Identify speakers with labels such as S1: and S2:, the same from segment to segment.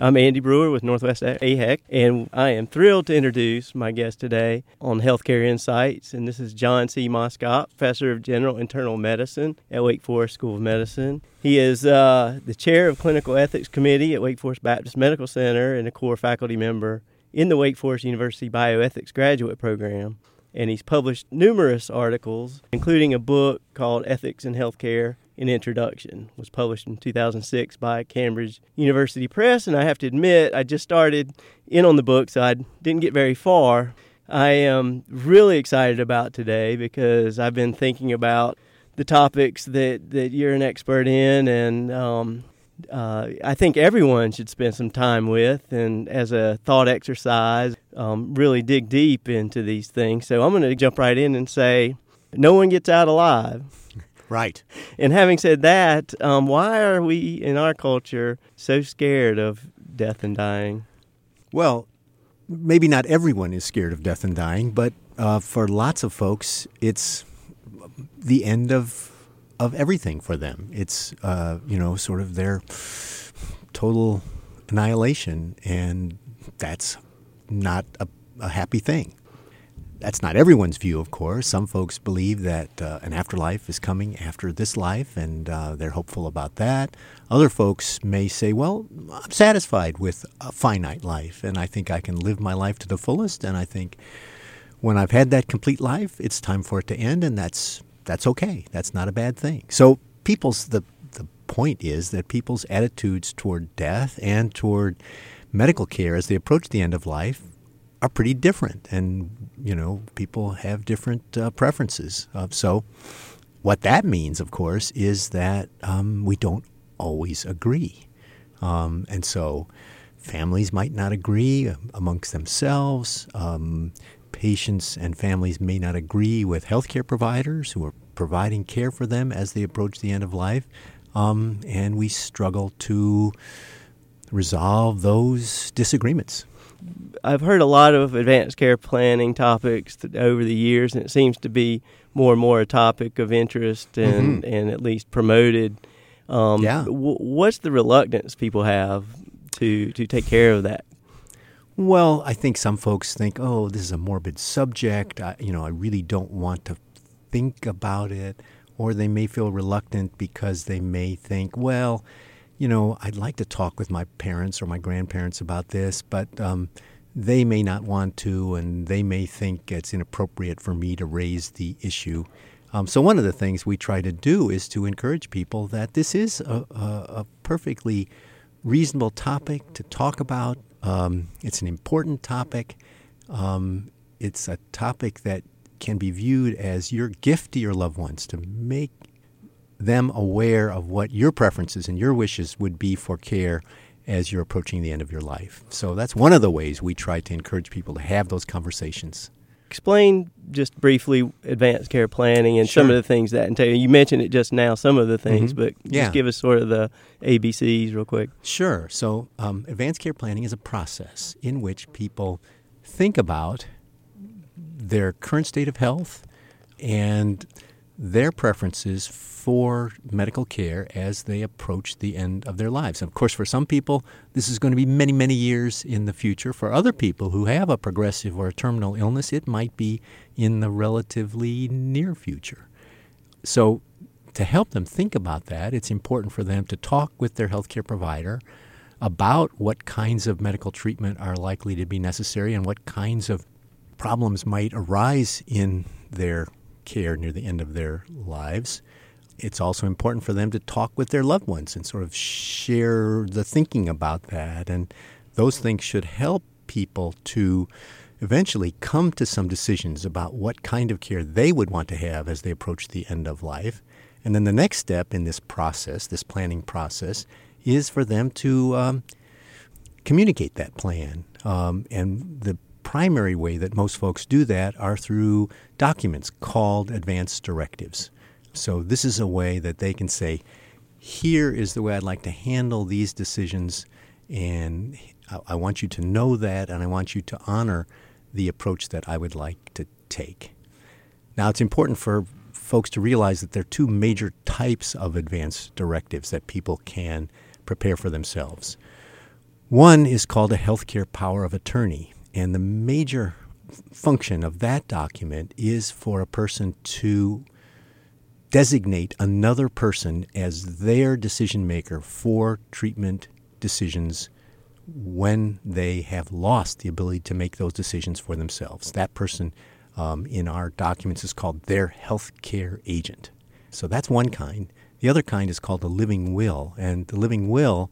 S1: I'm Andy Brewer with Northwest AHEC, and I am thrilled to introduce my guest today on Healthcare Insights. And this is John C. Moskop, Professor of General Internal Medicine at Wake Forest School of Medicine. He is uh, the Chair of Clinical Ethics Committee at Wake Forest Baptist Medical Center and a core faculty member in the Wake Forest University Bioethics Graduate Program and he's published numerous articles, including a book called Ethics in Healthcare an introduction. Was published in 2006 by Cambridge University Press. And I have to admit I just started in on the book so I didn't get very far. I am really excited about today because I've been thinking about the topics that, that you're an expert in and um, uh, I think everyone should spend some time with and as a thought exercise um, really dig deep into these things. So I'm going to jump right in and say no one gets out alive.
S2: Right.
S1: And having said that, um, why are we in our culture so scared of death and dying?
S2: Well, maybe not everyone is scared of death and dying, but uh, for lots of folks, it's the end of of everything for them. It's uh, you know sort of their total annihilation, and that's not a, a happy thing. That's not everyone's view, of course. Some folks believe that uh, an afterlife is coming after this life, and uh, they're hopeful about that. Other folks may say, well, I'm satisfied with a finite life, and I think I can live my life to the fullest, and I think when I've had that complete life, it's time for it to end, and that's, that's okay. That's not a bad thing. So people's, the, the point is that people's attitudes toward death and toward medical care as they approach the end of life are pretty different, and you know people have different uh, preferences. Uh, so, what that means, of course, is that um, we don't always agree, um, and so families might not agree amongst themselves. Um, patients and families may not agree with healthcare providers who are providing care for them as they approach the end of life, um, and we struggle to resolve those disagreements.
S1: I've heard a lot of advanced care planning topics over the years, and it seems to be more and more a topic of interest and, mm-hmm. and at least promoted.
S2: Um, yeah.
S1: W- what's the reluctance people have to to take care of that?
S2: Well, I think some folks think, oh, this is a morbid subject. I, you know, I really don't want to think about it, or they may feel reluctant because they may think, well, you know, I'd like to talk with my parents or my grandparents about this, but um, they may not want to, and they may think it's inappropriate for me to raise the issue. Um, so, one of the things we try to do is to encourage people that this is a, a, a perfectly reasonable topic to talk about. Um, it's an important topic. Um, it's a topic that can be viewed as your gift to your loved ones to make them aware of what your preferences and your wishes would be for care as you're approaching the end of your life. So that's one of the ways we try to encourage people to have those conversations.
S1: Explain just briefly advanced care planning and sure. some of the things that entail. You mentioned it just now, some of the things, mm-hmm. but yeah. just give us sort of the ABCs real quick.
S2: Sure. So, um, advanced care planning is a process in which people think about their current state of health and their preferences for medical care as they approach the end of their lives. And of course, for some people, this is going to be many, many years in the future. For other people who have a progressive or a terminal illness, it might be in the relatively near future. So, to help them think about that, it's important for them to talk with their healthcare provider about what kinds of medical treatment are likely to be necessary and what kinds of problems might arise in their care near the end of their lives. It's also important for them to talk with their loved ones and sort of share the thinking about that. And those things should help people to eventually come to some decisions about what kind of care they would want to have as they approach the end of life. And then the next step in this process, this planning process, is for them to um, communicate that plan. Um, and the primary way that most folks do that are through documents called advance directives. So, this is a way that they can say, here is the way I'd like to handle these decisions, and I want you to know that, and I want you to honor the approach that I would like to take. Now, it's important for folks to realize that there are two major types of advance directives that people can prepare for themselves. One is called a healthcare power of attorney, and the major function of that document is for a person to designate another person as their decision maker for treatment decisions when they have lost the ability to make those decisions for themselves. That person um, in our documents is called their health care agent. So that's one kind. The other kind is called a living will, and the living will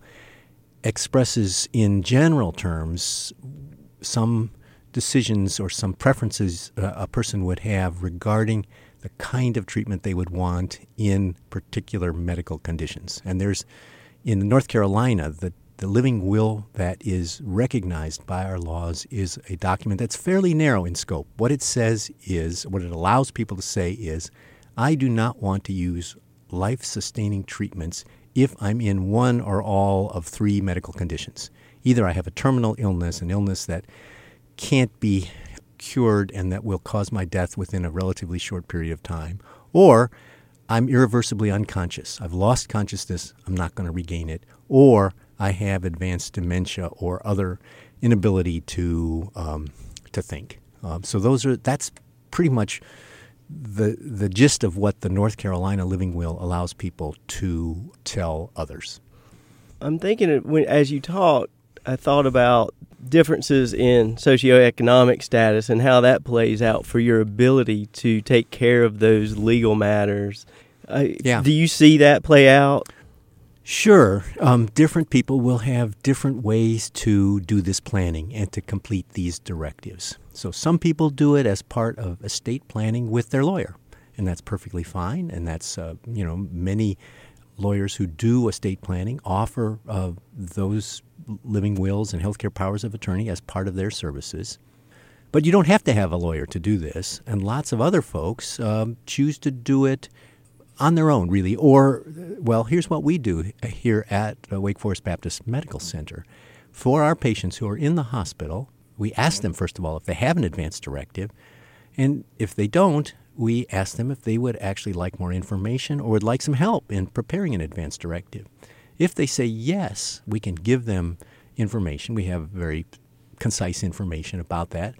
S2: expresses in general terms some decisions or some preferences uh, a person would have regarding the kind of treatment they would want in particular medical conditions. And there's in North Carolina the the living will that is recognized by our laws is a document that's fairly narrow in scope. What it says is, what it allows people to say is, I do not want to use life sustaining treatments if I'm in one or all of three medical conditions. Either I have a terminal illness, an illness that can't be cured and that will cause my death within a relatively short period of time, or I'm irreversibly unconscious. I've lost consciousness, I'm not going to regain it, or I have advanced dementia or other inability to um, to think. Um, so those are that's pretty much the the gist of what the North Carolina Living Will allows people to tell others.
S1: I'm thinking when, as you talk, I thought about differences in socioeconomic status and how that plays out for your ability to take care of those legal matters. Uh, yeah. Do you see that play out?
S2: Sure. Um, different people will have different ways to do this planning and to complete these directives. So some people do it as part of estate planning with their lawyer, and that's perfectly fine. And that's, uh, you know, many lawyers who do estate planning offer uh, those living wills and healthcare powers of attorney as part of their services. But you don't have to have a lawyer to do this, and lots of other folks um, choose to do it on their own, really. Or, well, here's what we do here at uh, Wake Forest Baptist Medical Center. For our patients who are in the hospital, we ask them, first of all, if they have an advance directive. And if they don't, we ask them if they would actually like more information or would like some help in preparing an advance directive. If they say yes, we can give them information. We have very concise information about that.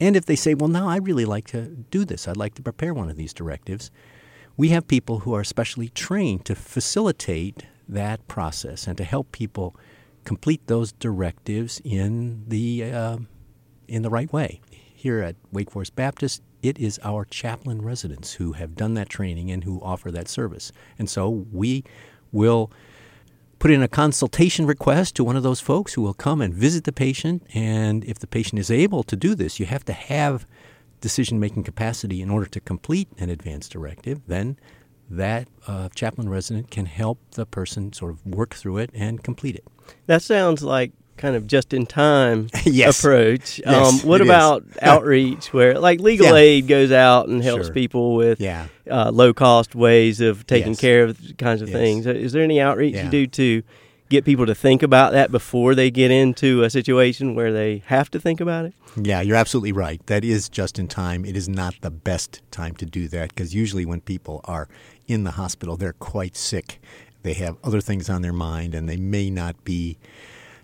S2: And if they say, well, now I really like to do this, I'd like to prepare one of these directives, we have people who are specially trained to facilitate that process and to help people complete those directives in the uh, in the right way. Here at Wake Forest Baptist, it is our chaplain residents who have done that training and who offer that service. And so we will put in a consultation request to one of those folks who will come and visit the patient. And if the patient is able to do this, you have to have decision making capacity in order to complete an advance directive, then that uh, chaplain resident can help the person sort of work through it and complete it.
S1: That sounds like kind of just in time
S2: yes.
S1: approach.
S2: Yes,
S1: um, what about outreach where like legal
S2: yeah.
S1: aid goes out and helps
S2: sure.
S1: people with
S2: yeah.
S1: uh, low cost ways of taking
S2: yes.
S1: care of kinds of things? Is there any outreach
S2: yeah.
S1: you do to get people to think about that before they get into a situation where they have to think about it?
S2: Yeah, you're absolutely right. That is just in time. It is not the best time to do that because usually when people are in the hospital, they're quite sick. They have other things on their mind and they may not be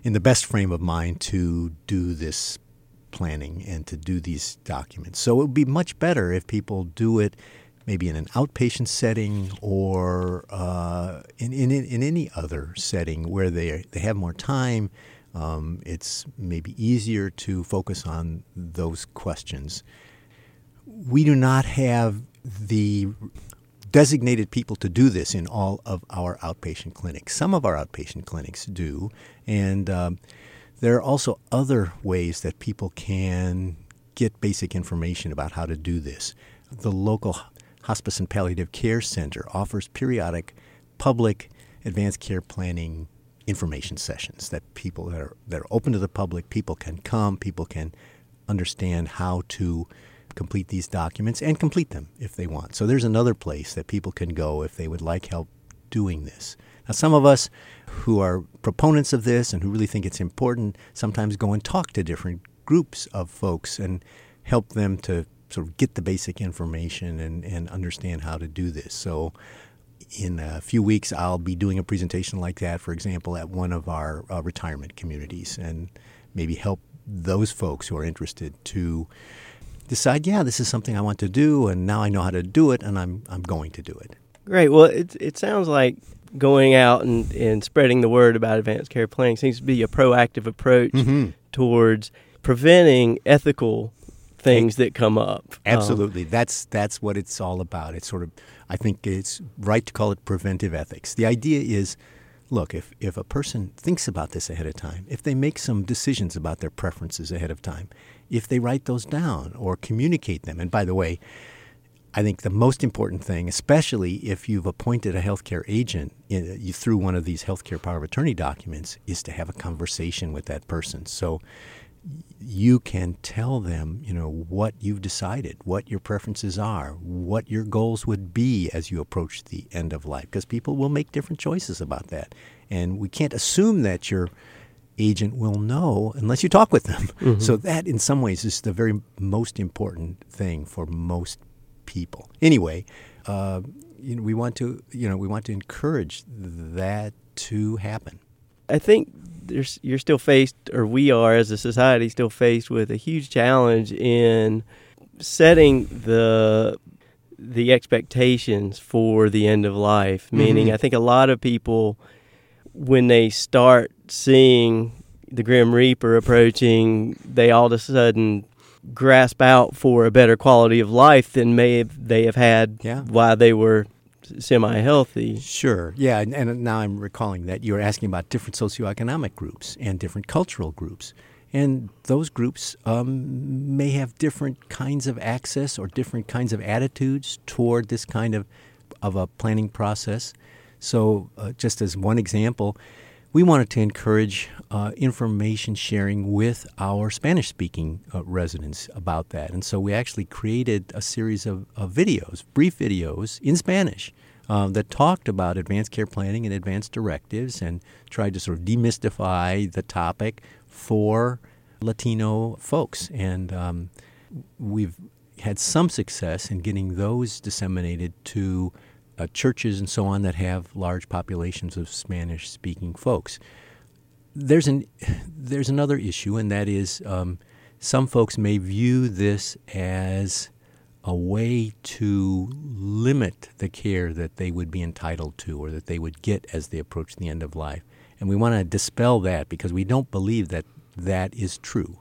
S2: in the best frame of mind to do this planning and to do these documents. So it would be much better if people do it maybe in an outpatient setting or uh, in, in, in any other setting where they, they have more time. Um, it's maybe easier to focus on those questions. We do not have the designated people to do this in all of our outpatient clinics. Some of our outpatient clinics do, and um, there are also other ways that people can get basic information about how to do this. The local Hospice and Palliative Care Center offers periodic public advanced care planning information sessions that people that are that are open to the public, people can come, people can understand how to complete these documents and complete them if they want. So there's another place that people can go if they would like help doing this. Now some of us who are proponents of this and who really think it's important sometimes go and talk to different groups of folks and help them to sort of get the basic information and, and understand how to do this. So in a few weeks, I'll be doing a presentation like that, for example, at one of our uh, retirement communities, and maybe help those folks who are interested to decide, yeah, this is something I want to do, and now I know how to do it, and I'm I'm going to do it.
S1: Great. Well, it it sounds like going out and, and spreading the word about advanced care planning seems to be a proactive approach mm-hmm. towards preventing ethical things that come up. Um,
S2: Absolutely. Um, that's that's what it's all about. It's sort of I think it's right to call it preventive ethics. The idea is look, if, if a person thinks about this ahead of time, if they make some decisions about their preferences ahead of time, if they write those down or communicate them, and by the way, I think the most important thing, especially if you've appointed a healthcare agent in, you, through one of these healthcare power of attorney documents, is to have a conversation with that person. So you can tell them, you know, what you've decided, what your preferences are, what your goals would be as you approach the end of life, because people will make different choices about that, and we can't assume that your agent will know unless you talk with them. Mm-hmm. So that, in some ways, is the very most important thing for most people. Anyway, uh, you know, we want to you know we want to encourage that to happen.
S1: I think there's, you're still faced, or we are as a society, still faced with a huge challenge in setting the the expectations for the end of life. Mm-hmm. Meaning, I think a lot of people, when they start seeing the Grim Reaper approaching, they all of a sudden grasp out for a better quality of life than may have, they have had yeah. while they were semi healthy.
S2: Sure, yeah, and, and, now I'm recalling that you were asking about different socioeconomic groups and different cultural groups. And those groups um, may have different kinds of access or different kinds of attitudes toward this kind of, of a planning process. So, uh, just as one example, we wanted to encourage uh, information sharing with our Spanish speaking uh, residents about that. And so we actually created a series of, of videos, brief videos in Spanish. Uh, that talked about advanced care planning and advanced directives and tried to sort of demystify the topic for Latino folks. And um, we've had some success in getting those disseminated to uh, churches and so on that have large populations of Spanish speaking folks. There's, an, there's another issue, and that is um, some folks may view this as a way to limit the care that they would be entitled to or that they would get as they approach the end of life. And we want to dispel that because we don't believe that that is true.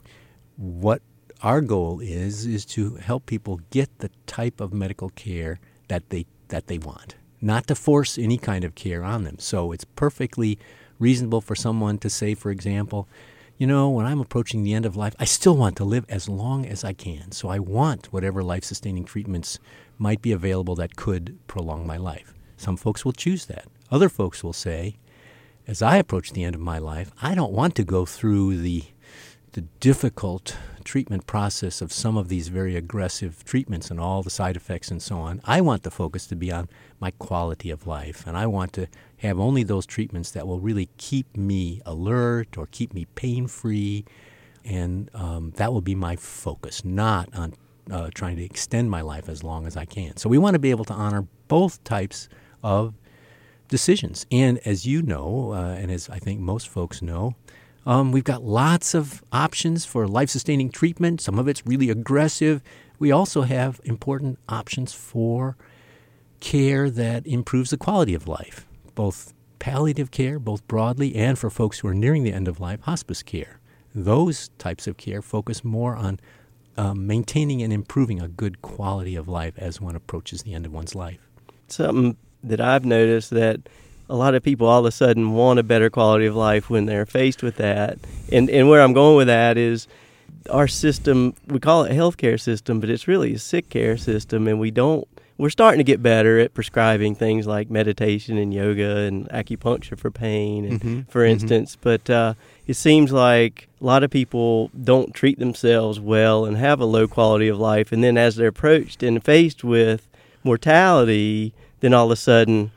S2: What our goal is is to help people get the type of medical care that they that they want, not to force any kind of care on them. So it's perfectly reasonable for someone to say, for example, you know, when I'm approaching the end of life, I still want to live as long as I can. So I want whatever life sustaining treatments might be available that could prolong my life. Some folks will choose that. Other folks will say, as I approach the end of my life, I don't want to go through the the difficult treatment process of some of these very aggressive treatments and all the side effects and so on. I want the focus to be on my quality of life, and I want to have only those treatments that will really keep me alert or keep me pain free, and um, that will be my focus, not on uh, trying to extend my life as long as I can. So we want to be able to honor both types of decisions. And as you know, uh, and as I think most folks know, um, we've got lots of options for life sustaining treatment. Some of it's really aggressive. We also have important options for care that improves the quality of life, both palliative care, both broadly, and for folks who are nearing the end of life, hospice care. Those types of care focus more on um, maintaining and improving a good quality of life as one approaches the end of one's life.
S1: Something that I've noticed that a lot of people all of a sudden want a better quality of life when they're faced with that. And and where I'm going with that is our system, we call it healthcare system, but it's really a sick care system and we don't we're starting to get better at prescribing things like meditation and yoga and acupuncture for pain, and, mm-hmm. for mm-hmm. instance. Mm-hmm. But uh, it seems like a lot of people don't treat themselves well and have a low quality of life. And then as they're approached and faced with mortality, then all of a sudden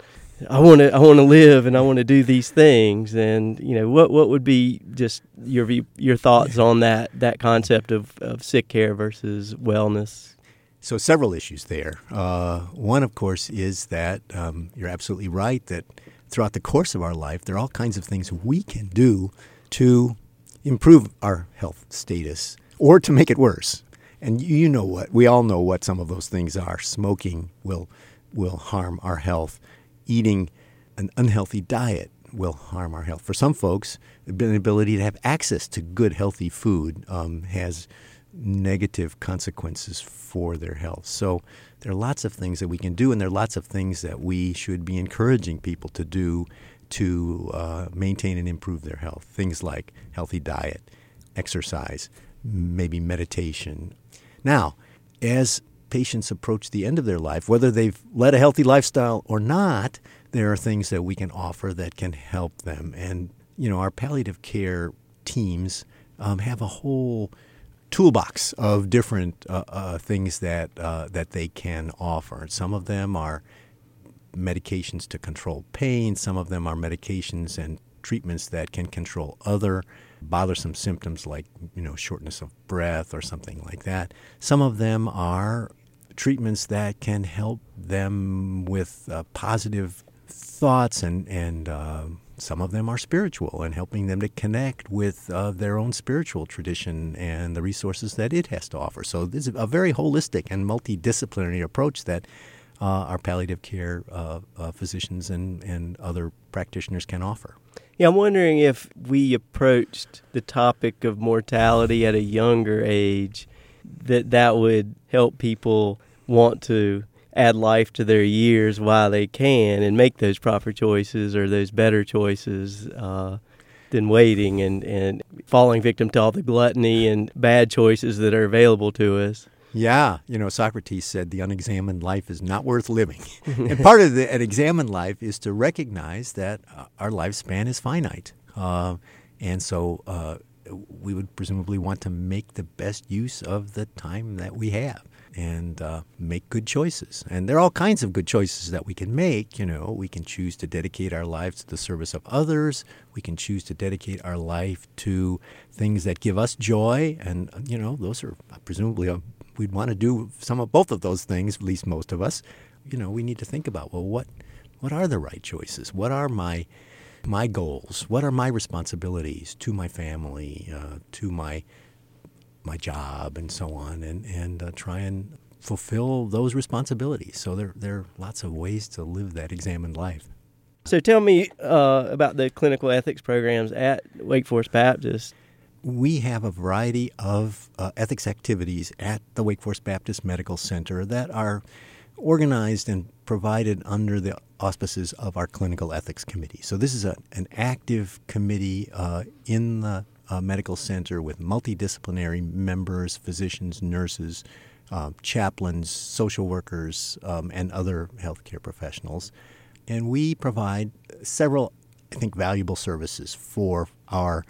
S1: I want to I want to live and I want to do these things and you know what what would be just your your thoughts on that that concept of, of sick care versus wellness
S2: So, several issues there. Uh, one, of course, is that um, you're absolutely right that throughout the course of our life, there are all kinds of things we can do to improve our health status or to make it worse. And you know what? We all know what some of those things are. Smoking will will harm our health. Eating an unhealthy diet will harm our health. For some folks, the ability to have access to good, healthy food um, has negative consequences for their health. So there are lots of things that we can do, and there are lots of things that we should be encouraging people to do to uh, maintain and improve their health. Things like healthy diet, exercise, maybe meditation. Now, as patients approach the end of their life, whether they've led a healthy lifestyle or not, there are things that we can offer that can help them. And, you know, our palliative care teams um, have a whole toolbox of different uh, uh, things that, uh, that they can offer. Some of them are medications to control pain, some of them are medications and treatments that can control other bothersome symptoms like you know shortness of breath or something like that. Some of them are treatments that can help them with uh, positive thoughts and and uh, some of them are spiritual and helping them to connect with uh, their own spiritual tradition and the resources that it has to offer. So this is a very holistic and multidisciplinary approach that uh, our palliative care uh, uh, physicians and, and other practitioners can offer.
S1: Yeah, I'm wondering if we approached the topic of mortality at a younger age, that that would help people want to add life to their years while they can and make those proper choices or those better choices uh, than waiting and, and falling victim to all the gluttony and bad choices that are available to us.
S2: Yeah, you know, Socrates said the unexamined life is not worth living. and part of the, an examined life is to recognize that uh, our lifespan is finite. Uh, and so uh, we would presumably want to make the best use of the time that we have and uh, make good choices. And there are all kinds of good choices that we can make. You know, we can choose to dedicate our lives to the service of others. We can choose to dedicate our life to things that give us joy. And, you know, those are presumably a we'd want to do some of both of those things, at least most of us, you know, we need to think about well, what what are the right choices? What are my my goals? What are my responsibilities to my family, uh, to my my job, and so on, and and uh, try and fulfill those responsibilities. So there there are lots of ways to live that examined life.
S1: So tell me uh, about the clinical ethics programs at Wake Forest Baptist
S2: we have a variety of uh, ethics activities at the Wake Forest Baptist Medical Center that are organized and provided under the auspices of our clinical ethics committee. So this is a, an active committee uh, in the uh, medical center with multidisciplinary members, physicians, nurses, uh, chaplains, social workers, um, and other healthcare professionals. And we provide several, I think, valuable services for our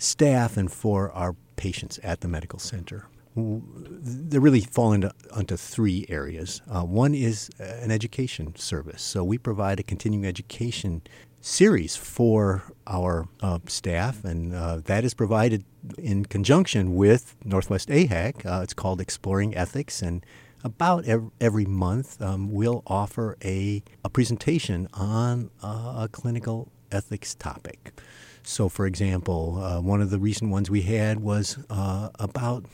S2: staff and for our patients at the medical center. They really fall into, into three areas. Uh, one is an education service. So we provide a continuing education series for our uh, staff, and uh, that is provided in conjunction with Northwest AHEC. Uh, it's called Exploring Ethics, and about every, month um, we'll offer a, a presentation on a clinical ethics topic. So, for example, uh, one of the recent ones we had was uh, about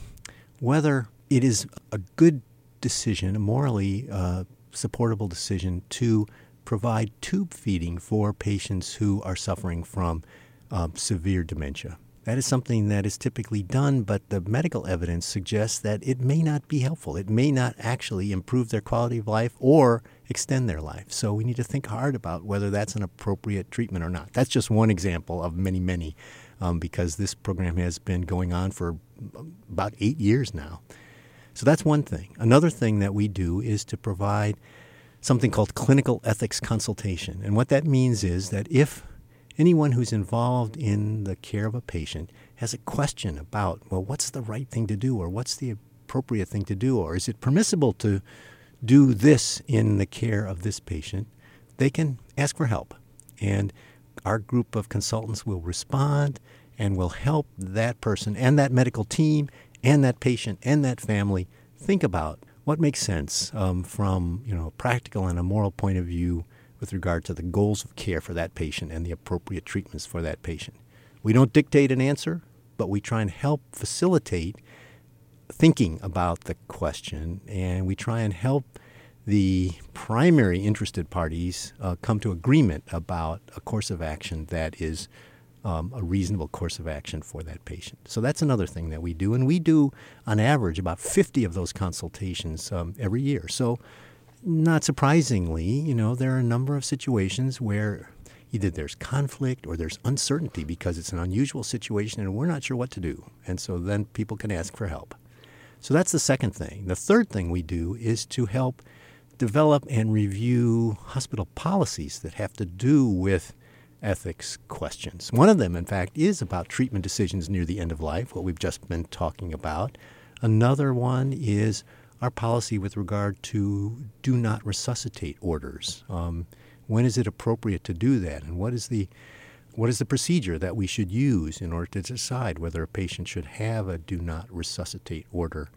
S2: whether it is a good decision, a morally uh, supportable decision, to provide tube feeding for patients who are suffering from um, severe dementia. That is something that is typically done, but the medical evidence suggests that it may not be helpful. It may not actually improve their quality of life or extend their life. So we need to think hard about whether that's an appropriate treatment or not. That's just one example of many, many, um, because this program has been going on for about eight years now. So that's one thing. Another thing that we do is to provide something called clinical ethics consultation. And what that means is that if anyone who's involved in the care of a patient has a question about, well, what's the right thing to do or what's the appropriate thing to do or is it permissible to do this in the care of this patient, they can ask for help. And our group of consultants will respond and will help that person and that medical team and that patient and that family think about what makes sense um, from you know a practical and a moral point of view with regard to the goals of care for that patient and the appropriate treatments for that patient. We don't dictate an answer, but we try and help facilitate thinking about the question, and we try and help the primary interested parties uh, come to agreement about a course of action that is um, a reasonable course of action for that patient. So that's another thing that we do, and we do on average about 50 of those consultations um, every year. So, not surprisingly, you know, there are a number of situations where either there's conflict or there's uncertainty because it's an unusual situation and we're not sure what to do. And so then people can ask for help. So that's the second thing. The third thing we do is to help develop and review hospital policies that have to do with ethics questions. One of them, in fact, is about treatment decisions near the end of life, what we've just been talking about. Another one is our policy with regard to do not resuscitate orders. Um, when is it appropriate to do that, and what is the what is the procedure that we should use in order to decide whether a patient should have a do not resuscitate order?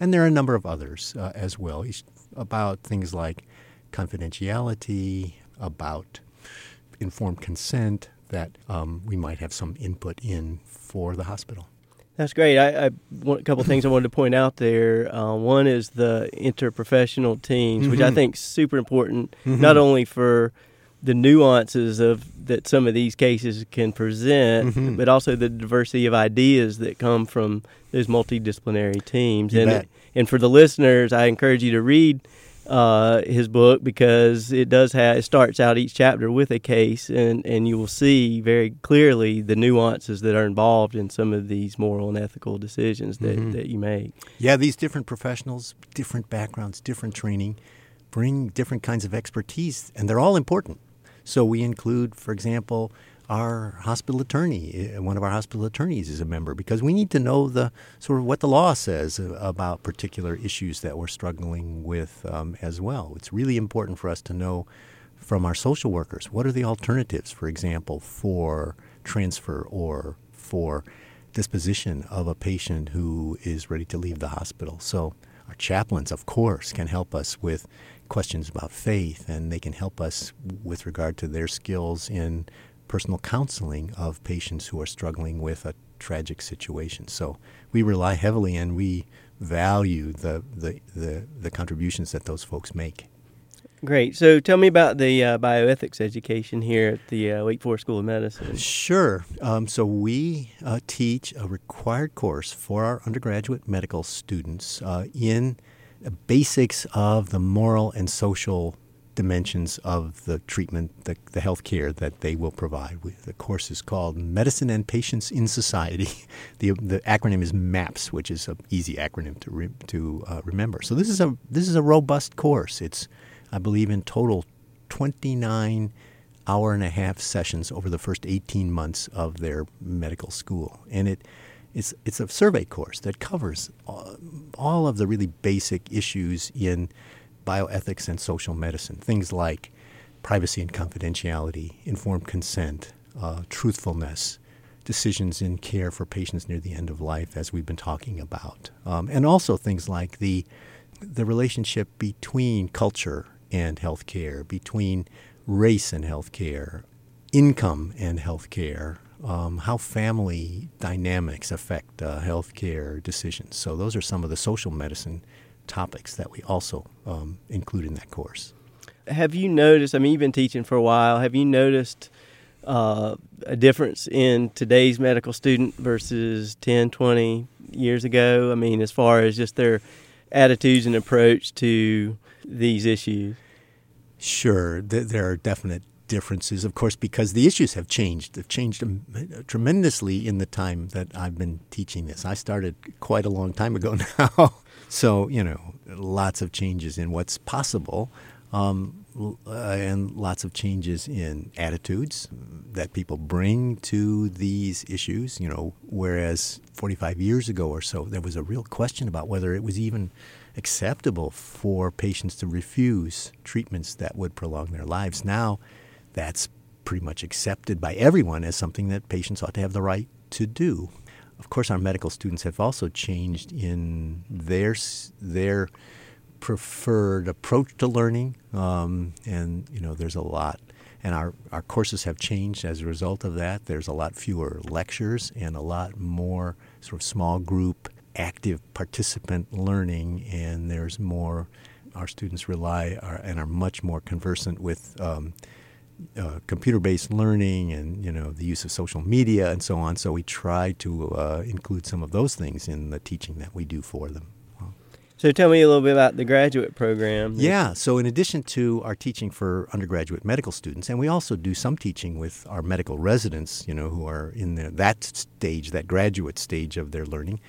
S2: And there are a number of others uh, as well about things like confidentiality, about informed consent that um, we might have some input in for the hospital.
S1: That's great. I, I a couple things I wanted to point out there. Uh, one is the interprofessional teams, mm-hmm. which I mm-hmm. think is super important, mm-hmm. not only for the nuances of that some of these cases can present, mm-hmm. but also the diversity of ideas that come from those multidisciplinary teams.
S2: You
S1: and
S2: bet.
S1: and for the listeners, I encourage you to read uh, his book because it does have it starts out each chapter with a case and and you will see very clearly the nuances that are involved in some of these moral and ethical decisions that, mm-hmm. that you make.
S2: Yeah, these different professionals, different backgrounds, different training, bring different kinds of expertise, and they're all important. So we include, for example, our hospital attorney, uh, one of our hospital attorneys is a member because we need to know the sort of what the law says about particular issues that we're struggling with um, as well. It's really important for us to know from our social workers what are the alternatives, for example, for transfer or for disposition of a patient who is ready to leave the hospital. So our chaplains, of course, can help us with questions about faith, and they can help us with regard to their skills in personal counseling of patients who are struggling with a tragic situation. So we rely heavily and we value the, the, the, the contributions that those folks make.
S1: Great. So tell me about the uh, bioethics education here at the uh, Wake Forest School of Medicine.
S2: Sure. Um, so we uh, teach a required course for our undergraduate medical students uh, in basics of the moral and social dimensions of the treatment, the, the health care that they will provide. The course is called Medicine and Patients in Society. The, the acronym is MAPS, which is an easy acronym to, re, to uh, remember. So this is, a, this is a robust course. It's, I believe, in total 29 hour and a half sessions over the first 18 months of their medical school. And it, it's, it's a survey course that covers all, all of the really basic issues in bioethics and social medicine, things like privacy and confidentiality, informed consent, uh, truthfulness, decisions in care for patients near the end of life, as we've been talking about, um, and also things like the the relationship between culture and healthcare, between race and healthcare, income and healthcare, um, how family dynamics affect uh, healthcare decisions. So those are some of the social medicine topics that we also um, include in that course.
S1: Have you noticed? I mean, you've been teaching for a while. Have you noticed uh, a difference in today's medical student versus 10, 20 years ago? I mean, as far as just their attitudes and approach to these issues?
S2: Sure, there are definite differences, of course, because the issues have changed. They've changed tremendously in the time that I've been teaching this. I started quite a long time ago now. So, you know, lots of changes in what's possible um, uh, and lots of changes in attitudes that people bring to these issues. You know, whereas 45 years ago or so, there was a real question about whether it was even acceptable for patients to refuse treatments that would prolong their lives. Now, that's pretty much accepted by everyone as something that patients ought to have the right to do. Of course, our medical students have also changed in their their preferred approach to learning, um, and you know, there's a lot. And our, our courses have changed as a result of that. There's a lot fewer lectures and a lot more sort of small group, active participant learning, and there's more. Our students rely are, and are much more conversant with um, uh, computer-based learning and you know the use of social media and so on. So we try to uh, include some of those things in the teaching that we do for them.
S1: So tell me a little bit about the graduate program.
S2: Yeah, so in addition to our teaching for undergraduate medical students, and we also do some teaching with our medical residents, you know, who are in the, that stage, that graduate stage of their learning.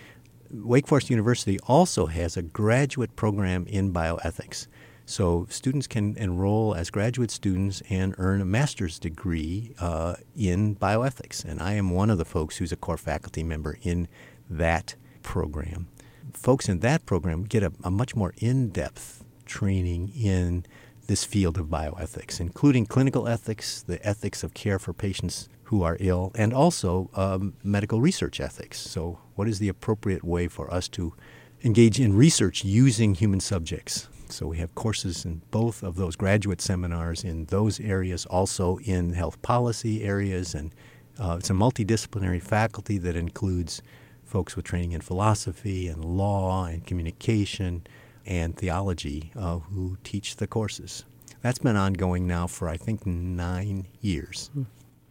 S2: Wake Forest University also has a graduate program in bioethics. So students can enroll as graduate students and earn a master's degree uh, in bioethics. And I am one of the folks who's a core faculty member in that program. Folks in that program get a, a much more in depth training in this field of bioethics, including clinical ethics, the ethics of care for patients who are ill, and also um, medical research ethics. So, what is the appropriate way for us to engage in research using human subjects? So we have courses in both of those graduate seminars in those areas, also in health policy areas, and uh, it's a multidisciplinary faculty that includes folks with training in philosophy and law and communication and theology uh, who teach the courses. That's been ongoing now for I think nine years. Hmm.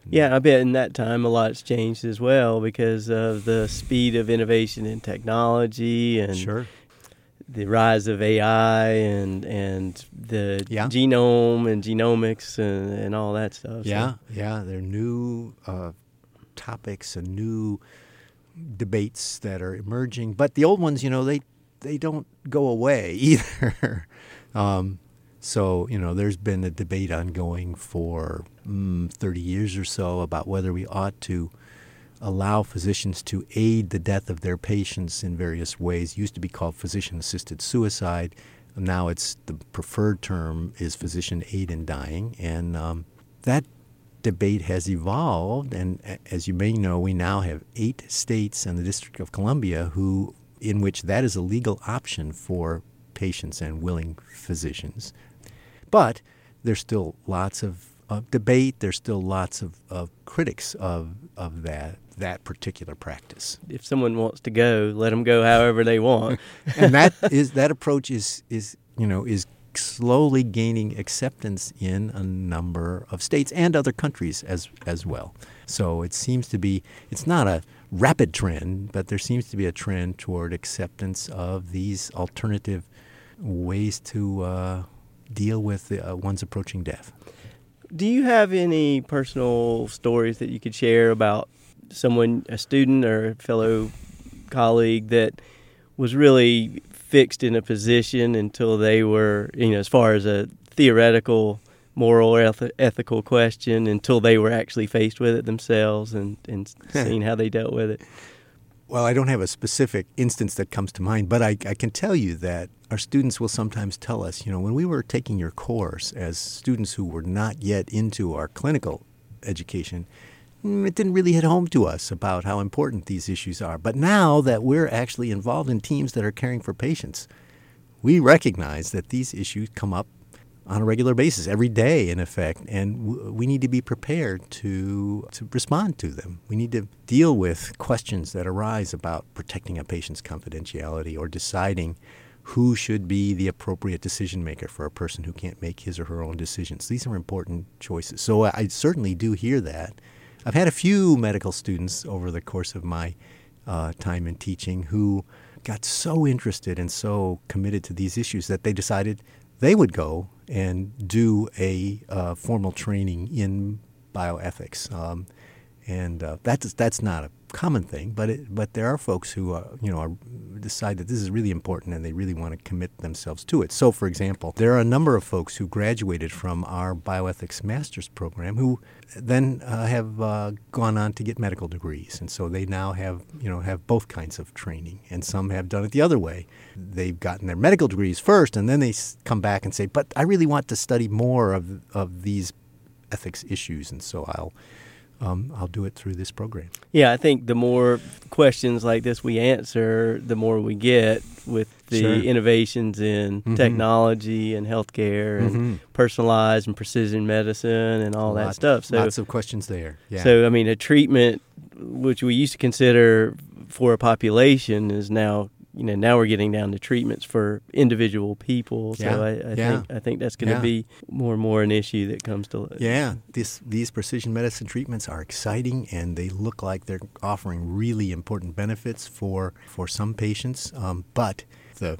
S1: Yeah, I bet in that time a lot's changed as well because of the speed of innovation in technology and
S2: sure
S1: the rise of AI and and the yeah. genome and genomics and, and all that stuff.
S2: Yeah, so. yeah, there are new uh, topics and new debates that are emerging, but the old ones, you know, they they don't go away either. um, so you know, there's been a debate ongoing for mm, 30 years or so about whether we ought to allow physicians to aid the death of their patients in various ways. It used to be called physician assisted suicide. Now it's the preferred term is physician aid in dying. And um, that debate has evolved. And as you may know, we now have eight states and the District of Columbia who, in which that is a legal option for patients and willing physicians. But there's still lots of, debate. There's still lots of, of critics of, of that that particular practice.
S1: If someone wants to go, let them go however they want.
S2: and that is that approach is is you know is slowly gaining acceptance in a number of states and other countries as as well. So it seems to be it's not a rapid trend, but there seems to be a trend toward acceptance of these alternative ways to uh, deal with the, uh, one's approaching death.
S1: Do you have any personal stories that you could share about someone, a student or a fellow colleague that was really fixed in a position until they were, you know, as far as a theoretical, moral, or eth- ethical question, until they were actually faced with it themselves and, and seeing how they dealt with it.
S2: Well, I don't have a specific instance that comes to mind, but I, I can tell you that our students will sometimes tell us, you know, when we were taking your course as students who were not yet into our clinical education, it didn't really hit home to us about how important these issues are. But now that we're actually involved in teams that are caring for patients, we recognize that these issues come up on a regular basis, every day, in effect, and w- we need to be prepared to, to respond to them. We need to deal with questions that arise about protecting a patient's confidentiality or deciding who should be the appropriate decision maker for a person who can't make his or her own decisions. These are important choices. So I certainly do hear that. I've had a few medical students over the course of my uh, time in teaching who got so interested and so committed to these issues that they decided they would go and do a uh, formal training in bioethics. Um, and uh, that's that's not a common thing, but it, but there are folks who uh, you know are, decide that this is really important and they really want to commit themselves to it. So, for example, there are a number of folks who graduated from our bioethics master's program who then uh, have uh, gone on to get medical degrees, and so they now have you know have both kinds of training, and some have done it the other way. They've gotten their medical degrees first, and then they come back and say, "But I really want to study more of of these ethics issues," and so I'll um, I'll do it through this program.
S1: Yeah, I think the more questions like this we answer, the more we get with the
S2: Sure.
S1: innovations in
S2: Mhm.
S1: technology and healthcare and
S2: Mhm.
S1: personalized and precision medicine and all that stuff. So,
S2: lots of questions there. Yeah.
S1: so I mean, a treatment which we used to consider for a population is now, you know, now we're getting down to treatments for individual people. So
S2: Yeah.
S1: I, I
S2: Yeah.
S1: think I think that's going to
S2: Yeah.
S1: be more and more an issue that comes to
S2: Yeah, this, these precision medicine treatments are exciting, and they look like they're offering really important benefits for for some patients. Um, but the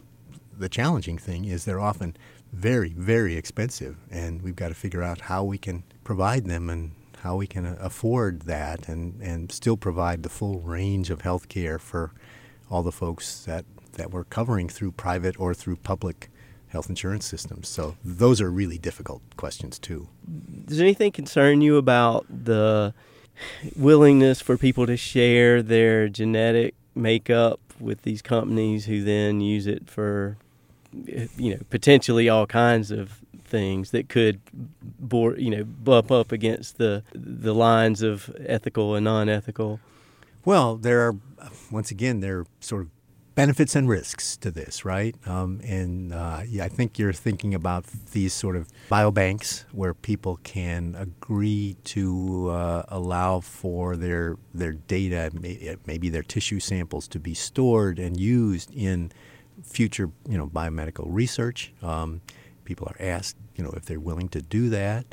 S2: the challenging thing is they're often very very expensive, and we've got to figure out how we can provide them and how we can uh, afford that, and and still provide the full range of health care for all the folks that that we're covering through private or through public health insurance systems. So those are really difficult questions too.
S1: Does anything concern you about the willingness for people to share their genetic makeup with these companies who then use it for, you know, potentially all kinds of things that could, bore, you know, bump up against the the lines of ethical and non-ethical?
S2: Well, there are once again there are sort of benefits and risks to this, right? Um, and uh, yeah, I think you're thinking about these sort of biobanks where people can agree to uh, allow for their their data, maybe their tissue samples, to be stored and used in future, you know, biomedical research. Um, people are asked, you know, if they're willing to do that.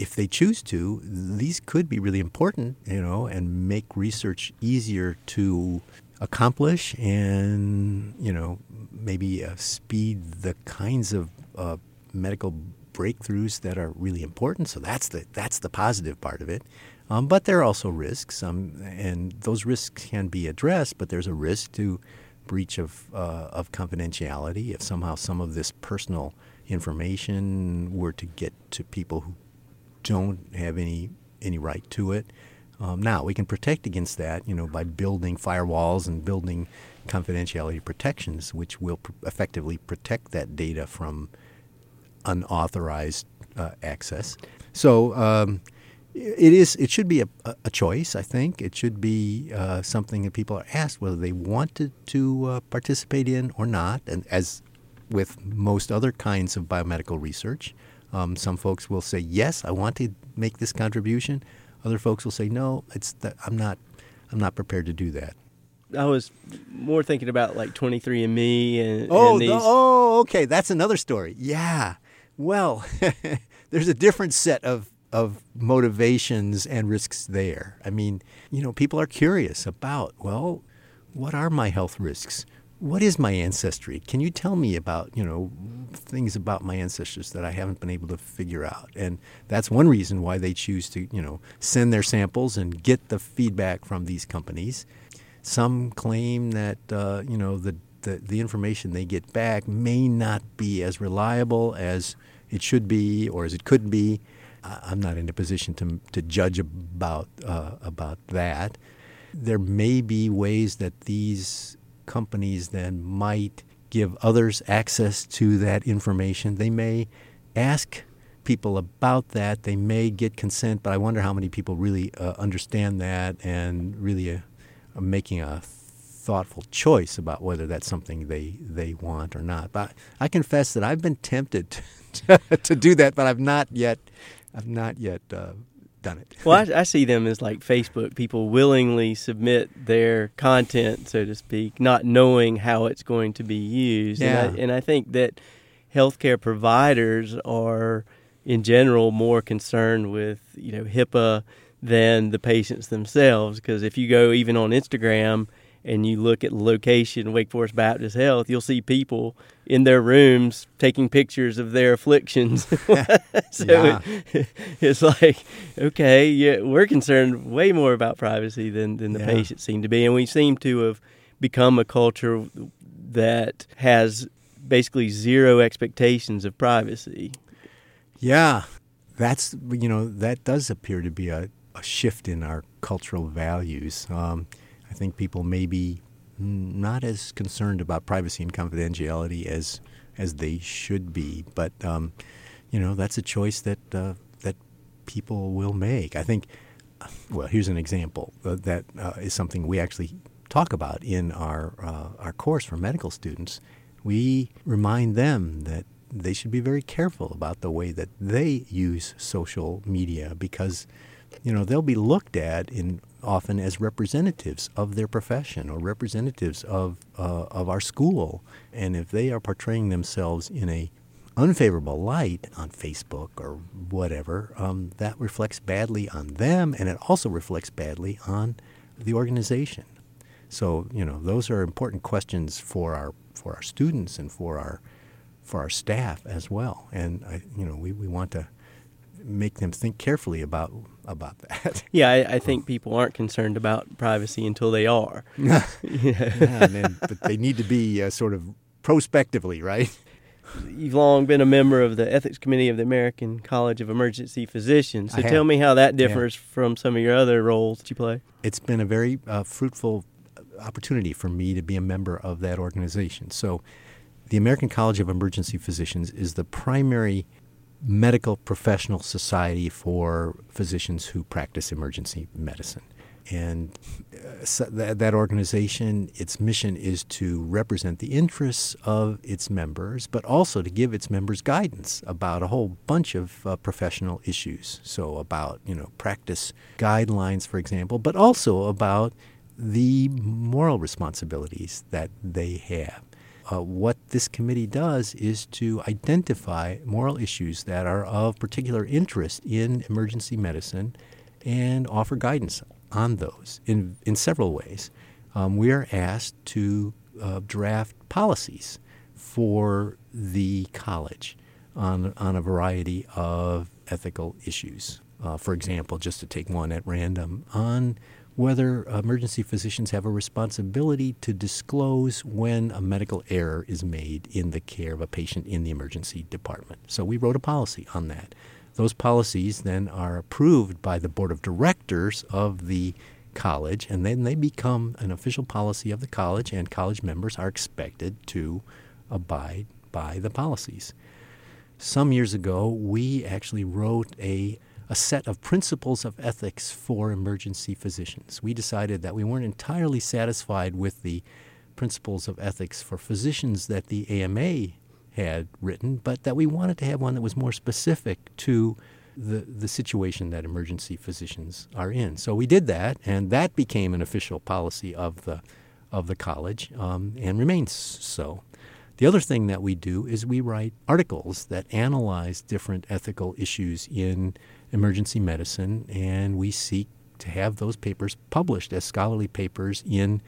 S2: If they choose to, these could be really important, you know, and make research easier to accomplish and, you know, maybe uh, speed the kinds of uh, medical breakthroughs that are really important. So that's the that's the positive part of it. Um, but there are also risks, um, and those risks can be addressed. But there's a risk to breach of uh, of confidentiality if somehow some of this personal information were to get to people who don't have any any right to it. Um, now we can protect against that, you know, by building firewalls and building confidentiality protections, which will pr- effectively protect that data from unauthorized uh, access. So um, it is. It should be a, a choice. I think it should be uh, something that people are asked whether they wanted to uh, participate in or not. And as with most other kinds of biomedical research, um, some folks will say yes, I want to make this contribution. Other folks will say no, it's I'm not. I'm not prepared to do that.
S1: I was more thinking about like 23andMe and,
S2: Oh,
S1: and these.
S2: the- oh, okay. That's another story. Yeah. Well, there's a different set of of motivations and risks there. I mean, you know, people are curious about, well, what are my health risks? What is my ancestry? Can you tell me about, you know, things about my ancestors that I haven't been able to figure out? And that's one reason why they choose to, you know, send their samples and get the feedback from these companies. Some claim that uh, you know the, the the information they get back may not be as reliable as it should be or as it could be. I'm not in a position to to judge about uh, about that. There may be ways that these companies then might give others access to that information. They may ask people about that. They may get consent, but I wonder how many people really uh, understand that and really uh, are making a thoughtful choice about whether that's something they, they want or not. But I confess that I've been tempted to, to do that, but I've not yet I've not yet uh, done it.
S1: Well, I, I see them as like Facebook. People willingly submit their content, so to speak, not knowing how it's going to be used.
S2: Yeah.
S1: And, I, and I think that healthcare providers are, in general, more concerned with you know HIPAA than the patients themselves. Because if you go even on Instagram and you look at the location Wake Forest Baptist Health, you'll see people in their rooms taking pictures of their afflictions. so
S2: Yeah.
S1: it, it's like, okay, yeah, we're concerned way more about privacy than, than the
S2: Yeah.
S1: patients seem to be. And we seem to have become a culture that has basically zero expectations of privacy.
S2: Yeah, that's you know that does appear to be a, a shift in our cultural values. Um, I think people may be not as concerned about privacy and confidentiality as as they should be, but um, you know that's a choice that uh, that people will make. I think. Well, here's an example uh, that uh, is something we actually talk about in our uh, our course for medical students, we remind them that they should be very careful about the way that they use social media because you know they'll be looked at in often as representatives of their profession or representatives of uh, of our school and if they are portraying themselves in a unfavorable light on Facebook or whatever, um, that reflects badly on them and it also reflects badly on the organization. So, you know, those are important questions for our for our students and for our for our staff as well. And I, you know, we, we want to make them think carefully about about that.
S1: Yeah, I, I think people aren't concerned about privacy until they are.
S2: yeah, then, but they need to be uh, sort of prospectively, right?
S1: You've long been a member of the ethics committee of the American College of Emergency Physicians. So tell me how that differs from some of your other roles that you play.
S2: It's been a very uh, fruitful opportunity for me to be a member of that organization. So, the American College of Emergency Physicians is the primary medical professional society for physicians who practice emergency medicine. And uh, so that, that organization, its mission is to represent the interests of its members, but also to give its members guidance about a whole bunch of uh, professional issues. So, about, you know, practice guidelines, for example, but also about the moral responsibilities that they have. Uh, what this committee does is to identify moral issues that are of particular interest in emergency medicine and offer guidance on those in, in several ways. Um, we are asked to uh, draft policies for the college on, on a variety of ethical issues. Uh, for example, just to take one at random, on whether emergency physicians have a responsibility to disclose when a medical error is made in the care of a patient in the emergency department. So we wrote a policy on that. Those policies then are approved by the board of directors of the college, and then they become an official policy of the college, and college members are expected to abide by the policies. Some years ago, we actually wrote a a set of principles of ethics for emergency physicians. We decided that we weren't entirely satisfied with the principles of ethics for physicians that the AMA had written, but that we wanted to have one that was more specific to the, the situation that emergency physicians are in. So we did that, and that became an official policy of the, of the college um, and remains so. The other thing that we do is we write articles that analyze different ethical issues in emergency medicine, and we seek to have those papers published as scholarly papers in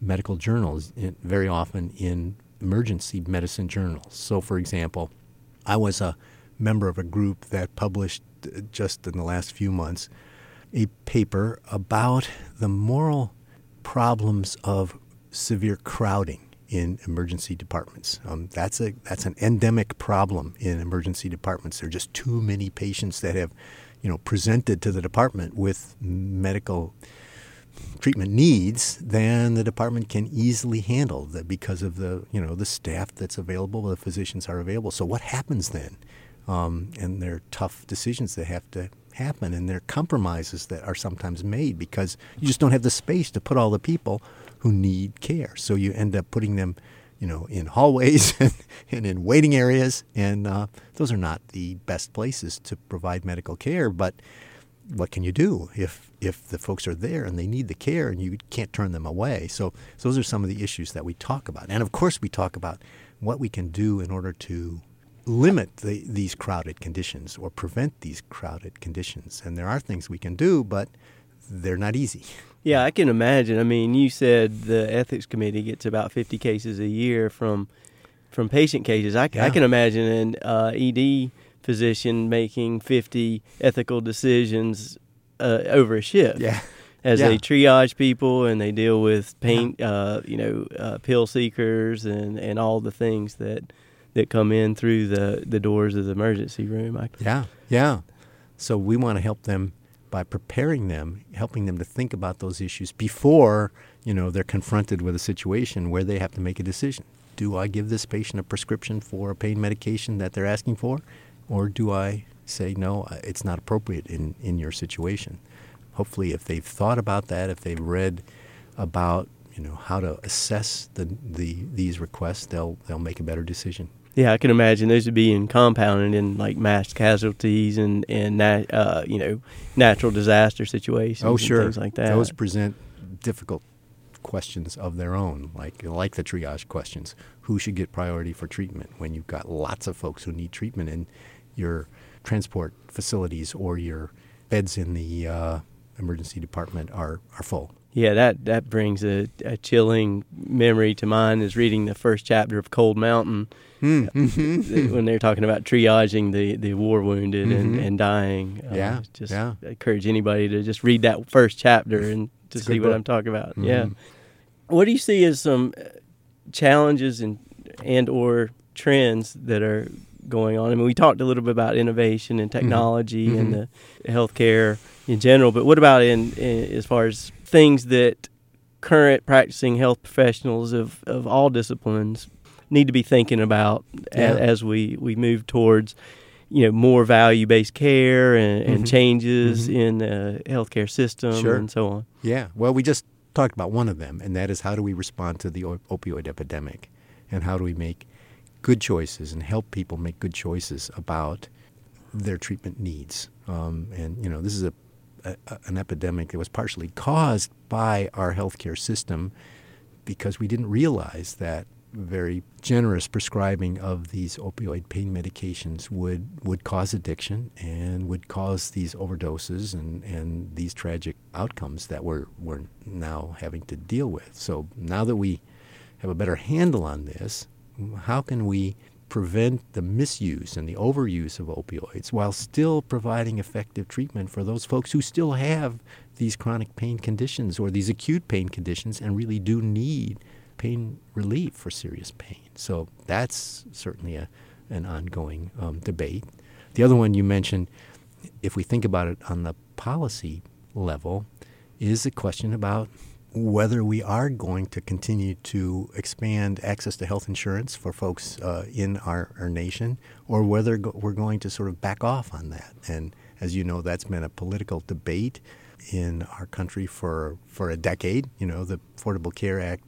S2: medical journals, in, very often in emergency medicine journals. So, for example, I was a member of a group that published uh, just in the last few months a paper about the moral problems of severe crowding in emergency departments. Um, that's a that's an endemic problem in emergency departments. There are just too many patients that have, you know, presented to the department with medical treatment needs than the department can easily handle that because of the you know the staff that's available, the physicians are available. So what happens then? Um, and there are tough decisions that have to happen, and there are compromises that are sometimes made because you just don't have the space to put all the people who need care. So you end up putting them, you know, in hallways and, and in waiting areas, and uh, those are not the best places to provide medical care. But what can you do if if the folks are there and they need the care and you can't turn them away? So, so those are some of the issues that we talk about, and of course we talk about what we can do in order to limit the, these crowded conditions or prevent these crowded conditions. And there are things we can do, but they're not easy.
S1: Yeah, I can imagine. I mean, you said the ethics committee gets about 50 cases a year from from patient cases. I,
S2: Yeah.
S1: I can imagine an uh, ED physician making 50 ethical decisions uh, over a shift.
S2: Yeah.
S1: As
S2: Yeah.
S1: they triage people and they deal with pain, uh, you know, uh, pill seekers and, and all the things that that come in through the, the doors of the emergency room. I,
S2: Yeah, yeah. So we want to help them by preparing them, helping them to think about those issues before you know they're confronted with a situation where they have to make a decision. Do I give this patient a prescription for a pain medication that they're asking for, or do I say no? It's not appropriate in in your situation. Hopefully, if they've thought about that, if they've read about you know how to assess the, the these requests, they'll they'll make a better decision.
S1: Yeah, I can imagine those would be in compounded in like mass casualties and and uh, you know natural disaster situations.
S2: Oh, sure,
S1: things like that.
S2: Those present difficult questions of their own, like like the triage questions. Who should get priority for treatment when you've got lots of folks who need treatment in your transport facilities or your beds in the uh, emergency department are, are full?
S1: Yeah, that, that brings a, a, chilling memory to mind is reading the first chapter of Cold Mountain mm-hmm. when they're talking about triaging the, the war wounded mm-hmm. and, and dying.
S2: Uh, yeah.
S1: Just
S2: yeah.
S1: encourage anybody to just read that first chapter and to see what I'm talking about. Mm-hmm. Yeah. What do you see as some uh, challenges and and or trends that are going on? I mean, we talked a little bit about innovation and mm-hmm. technology mm-hmm. and the healthcare in general, but what about in, in as far as things that current practicing health professionals of, of all disciplines need to be thinking about yeah. as, as, we, we move towards you know more value based care and, and mm-hmm. changes mm-hmm. in the healthcare system
S2: sure.
S1: and so on.
S2: Yeah, well, we just talked about one of them, and that is how do we respond to the opioid epidemic, and how do we make good choices and help people make good choices about their treatment needs. Um, and you know, this is a, an epidemic that was partially caused by our healthcare system because we didn't realize that very generous prescribing of these opioid pain medications would, would cause addiction and would cause these overdoses and, and these tragic outcomes that we're, we're now having to deal with. So now that we have a better handle on this, how can we prevent the misuse and the overuse of opioids while still providing effective treatment for those folks who still have these chronic pain conditions or these acute pain conditions and really do need pain relief for serious pain. So that's certainly a, an ongoing um, debate. The other one you mentioned, if we think about it on the policy level, is a question about whether we are going to continue to expand access to health insurance for folks uh, in our, our nation or whether go- we're going to sort of back off on that. And as you know, that's been a political debate in our country for, for a decade. You know, the Affordable Care Act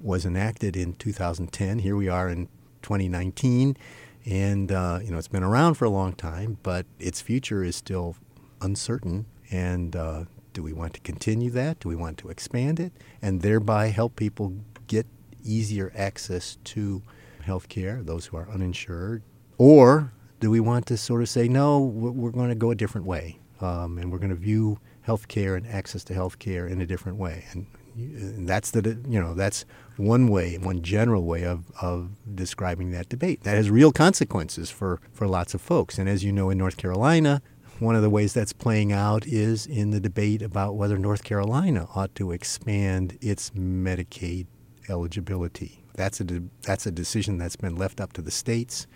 S2: was enacted in 2010. Here we are in 2019. And, uh, you know, it's been around for a long time, but its future is still uncertain. And uh, do we want to continue that? Do we want to expand it and thereby help people get easier access to health care, those who are uninsured? Or do we want to sort of say, no, we're going to go a different way um, and we're going to view health care and access to health care in a different way? And, and that's the you know that's one way, one general way of, of describing that debate. That has real consequences for, for lots of folks. And as you know, in North Carolina, one of the ways that's playing out is in the debate about whether North Carolina ought to expand its Medicaid eligibility. That's a de- that's a decision that's been left up to the states.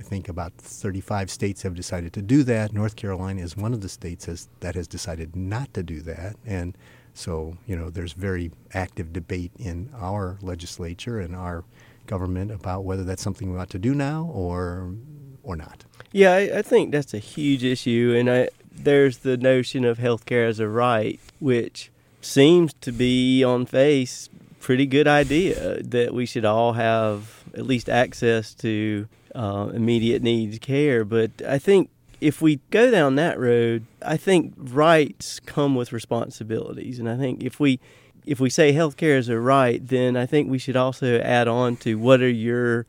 S2: I think about 35 states have decided to do that. North Carolina is one of the states has, that has decided not to do that, and so you know there's very active debate in our legislature and our government about whether that's something we ought to do now or or not.
S1: Yeah, I, I think that's a huge issue, and I, there's the notion of healthcare as a right, which seems to be on face pretty good idea that we should all have at least access to uh, immediate needs care. But I think if we go down that road, I think rights come with responsibilities, and I think if we if we say healthcare is a right, then I think we should also add on to what are your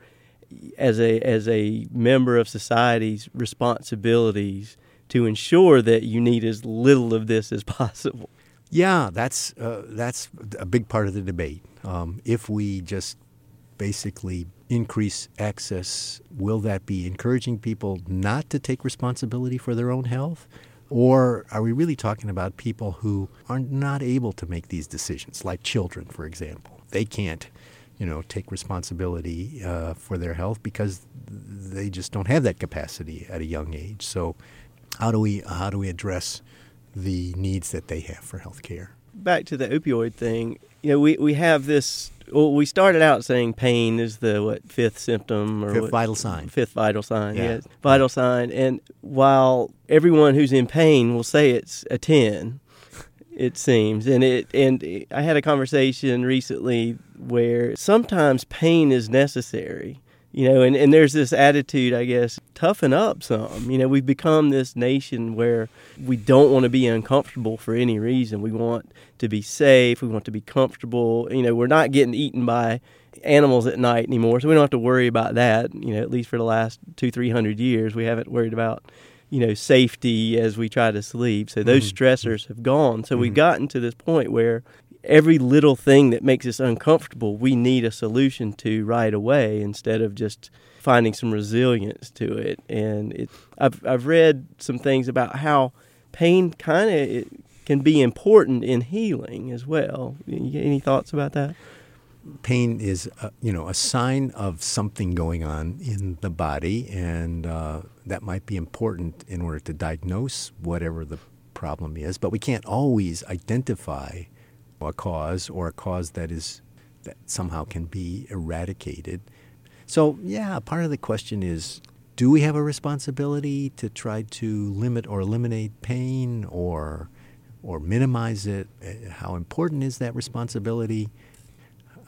S1: as a as a member of society's responsibilities to ensure that you need as little of this as possible.
S2: Yeah, that's uh, that's a big part of the debate. Um, if we just basically increase access, will that be encouraging people not to take responsibility for their own health? Or are we really talking about people who are not able to make these decisions, like children, for example? They can't you know, take responsibility uh, for their health because they just don't have that capacity at a young age. So, how do we how do we address the needs that they have for health care?
S1: Back to the opioid thing, you know, we, we have this. Well, we started out saying pain is the what fifth symptom or
S2: fifth
S1: what,
S2: vital sign.
S1: Fifth vital sign,
S2: yeah.
S1: yes, vital sign. And while everyone who's in pain will say it's a ten, It seems, and it and I had a conversation recently where sometimes pain is necessary you know and, and there's this attitude i guess toughen up some. You know we've become this nation where we don't want to be uncomfortable for any reason. We want to be safe. We want to be comfortable. You know we're not getting eaten by animals at night anymore so we don't have to worry about that you know at least for the last two three hundred years. We haven't worried about you know safety as we try to sleep so those mm-hmm. stressors have gone so mm-hmm. we've gotten to this point where every little thing that makes us uncomfortable, we need a solution to right away instead of just finding some resilience to it. And it, I've I've read some things about how pain kind of can be important in healing as well. Any thoughts about that?
S2: Pain is, a, you know, a sign of something going on in the body, and uh, that might be important in order to diagnose whatever the problem is. But we can't always identify a cause or a cause that is that somehow can be eradicated. So, yeah, part of the question is do we have a responsibility to try to limit or eliminate pain or or minimize it? How important is that responsibility?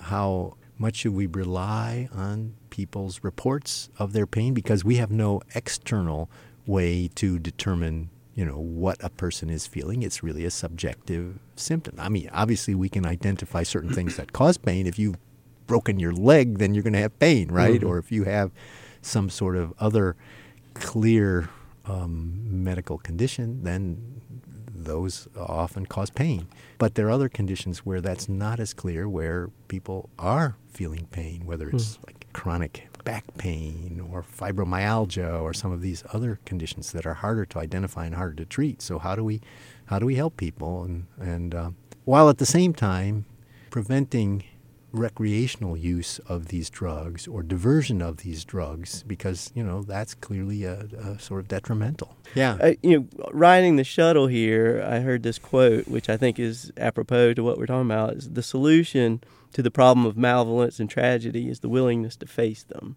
S2: How much should we rely on people's reports of their pain because we have no external way to determine you know what a person is feeling. It's really a subjective symptom. I mean, obviously we can identify certain things that cause pain. If you've broken your leg, then you're going to have pain, right? Mm-hmm. Or if you have some sort of other clear um, medical condition, then those often cause pain. But there are other conditions where that's not as clear, where people are feeling pain, whether it's mm. like chronic back pain or fibromyalgia or some of these other conditions that are harder to identify and harder to treat. So how do we how do we help people and and uh, while at the same time preventing recreational use of these drugs or diversion of these drugs because you know that's clearly a, a sort of detrimental.
S1: Yeah, uh, you know, riding the shuttle here, I heard this quote, which I think is apropos to what we're talking about. Is the solution to the problem of malevolence and tragedy is the willingness to face them.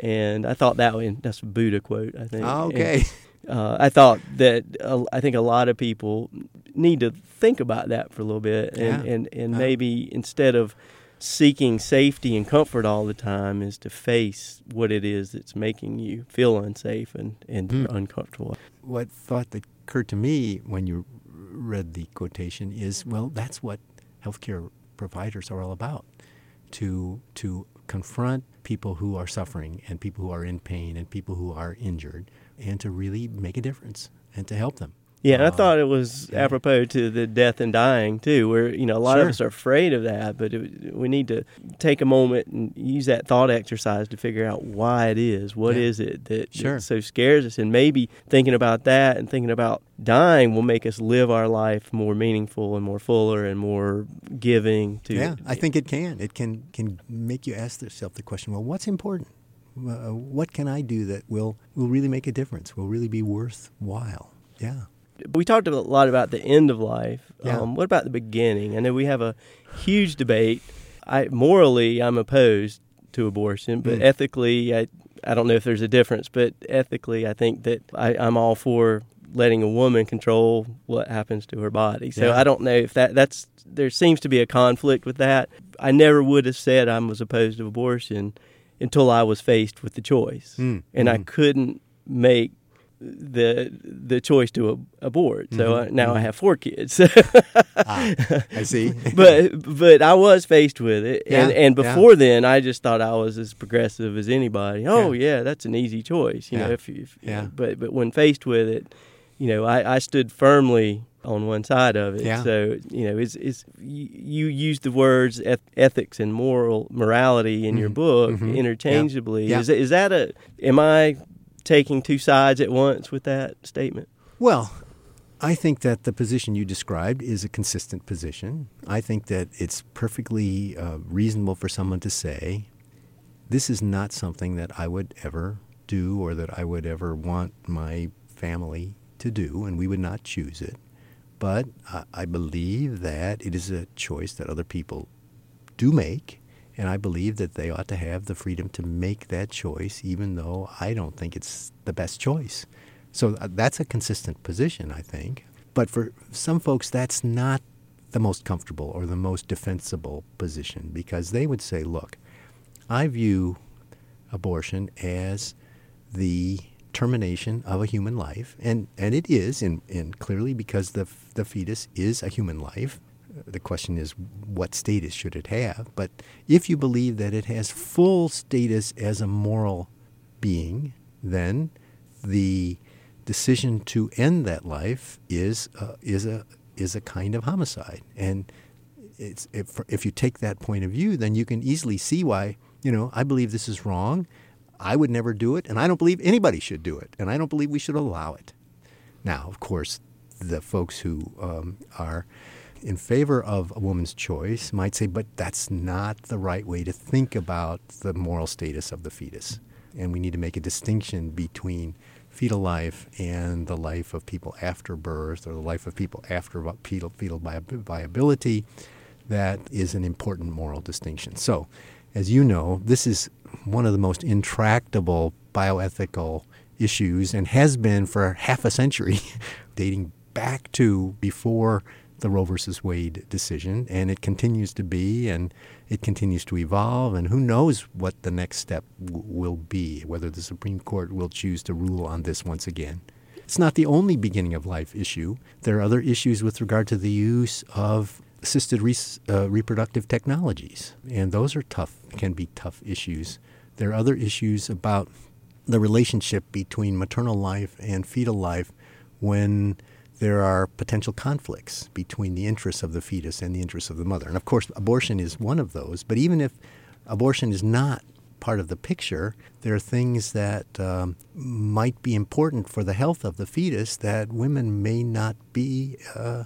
S1: And I thought that one, that's a Buddha quote, I think.
S2: Oh, okay.
S1: And, uh, I thought that uh, I think a lot of people need to think about that for a little bit, and yeah. and, and uh. maybe instead of seeking safety and comfort all the time is to face what it is that's making you feel unsafe and, and mm. uncomfortable.
S2: What thought that occurred to me when you read the quotation is well, that's what healthcare providers are all about to, to confront people who are suffering and people who are in pain and people who are injured and to really make a difference and to help them.
S1: Yeah, and I thought it was yeah. apropos to the death and dying too, where you know a lot sure. of us are afraid of that, but it, we need to take a moment and use that thought exercise to figure out why it is. What yeah. is it that, sure. that so scares us? And maybe thinking about that and thinking about dying will make us live our life more meaningful and more fuller and more giving. To
S2: yeah, I think it can. It can can make you ask yourself the question: Well, what's important? Uh, what can I do that will will really make a difference? Will really be worthwhile? Yeah.
S1: We talked a lot about the end of life. Yeah. Um, what about the beginning? I know we have a huge debate. I morally, I'm opposed to abortion, but mm. ethically, I I don't know if there's a difference. But ethically, I think that I, I'm all for letting a woman control what happens to her body. So yeah. I don't know if that that's there seems to be a conflict with that. I never would have said I was opposed to abortion until I was faced with the choice, mm. and mm. I couldn't make the the choice to abort. So mm-hmm. Uh, now mm-hmm. I have four kids.
S2: ah, I see.
S1: but but I was faced with it, yeah, and and before yeah. then I just thought I was as progressive as anybody. Oh yeah, yeah that's an easy choice, you know. If, if yeah. But but when faced with it, you know, I, I stood firmly on one side of it. Yeah. So you know, it's, it's you, you use the words eth- ethics and moral morality in mm-hmm. your book mm-hmm. interchangeably. Yeah. Is is that a? Am I taking two sides at once with that statement?
S2: Well, I think that the position you described is a consistent position. I think that it's perfectly uh, reasonable for someone to say, this is not something that I would ever do or that I would ever want my family to do, and we would not choose it. But I, I believe that it is a choice that other people do make, and I believe that they ought to have the freedom to make that choice, even though I don't think it's the best choice. So uh, that's a consistent position, I think. But for some folks, that's not the most comfortable or the most defensible position because they would say, look, I view abortion as the termination of a human life, and, and it is, and, and clearly because the, the fetus is a human life. The question is, what status should it have? But if you believe that it has full status as a moral being, then the decision to end that life is uh, is a is a kind of homicide. And it's, if, if you take that point of view, then you can easily see why, you know, I believe this is wrong. I would never do it, and I don't believe anybody should do it, and I don't believe we should allow it. Now, of course, the folks who um, are in favor of a woman's choice might say, but that's not the right way to think about the moral status of the fetus. And we need to make a distinction between fetal life and the life of people after birth or the life of people after fetal, fetal viability, that is an important moral distinction. So, as you know, this is one of the most intractable bioethical issues and has been for half a century, dating back to before the Roe versus Wade decision, and it continues to be, and it continues to evolve, and who knows what the next step w- will be, whether the Supreme Court will choose to rule on this once again. It's not the only beginning of life issue. There are other issues with regard to the use of assisted re- uh, reproductive technologies, and those are tough, can be tough issues. There are other issues about the relationship between maternal life and fetal life when there are potential conflicts between the interests of the fetus and the interests of the mother. And of course, abortion is one of those. But even if abortion is not part of the picture, there are things that um, might be important for the health of the fetus that women may not be uh,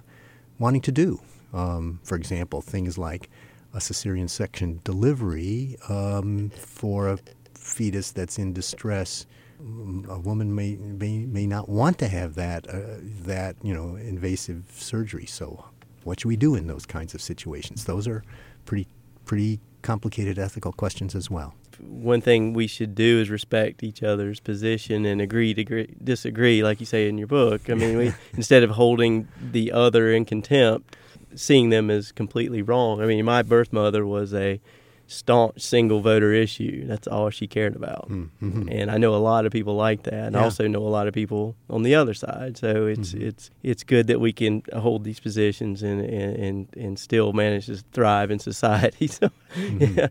S2: wanting to do. Um, for example, things like a cesarean section delivery um, for a fetus that's in distress a woman may, may may not want to have that uh, that you know invasive surgery. So, what should we do in those kinds of situations? Those are pretty pretty complicated ethical questions as well.
S1: One thing we should do is respect each other's position and agree to agree, disagree, like you say in your book. I mean, we, instead of holding the other in contempt, seeing them as completely wrong. I mean, my birth mother was a staunch single voter issue. That's all she cared about. Mm-hmm. And I know a lot of people like that. And yeah. I also know a lot of people on the other side. So it's mm-hmm. it's it's good that we can hold these positions and and and still manage to thrive in society. So mm-hmm. yeah.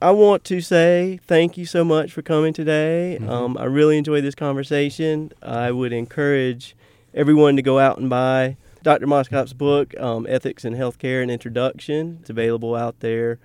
S1: I want to say thank you so much for coming today. Mm-hmm. Um, I really enjoyed this conversation. I would encourage everyone to go out and buy Dr. Moskop's book, um, Ethics in Healthcare and Introduction. It's available out there.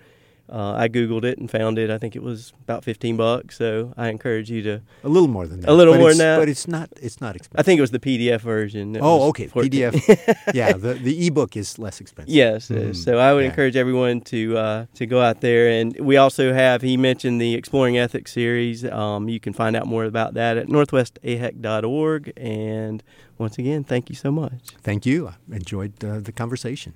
S1: Uh, I googled it and found it. I think it was about fifteen bucks. So I encourage you to
S2: a little more than that.
S1: A little more than that,
S2: but it's not. It's not expensive.
S1: I think it was the PDF version.
S2: Oh, okay, 14. PDF. yeah, the the ebook is less expensive.
S1: Yes, mm. so I would yeah. encourage everyone to uh, to go out there, and we also have. He mentioned the Exploring Ethics series. Um, you can find out more about that at northwestahec.org. And once again, thank you so much.
S2: Thank you. I enjoyed uh, the conversation.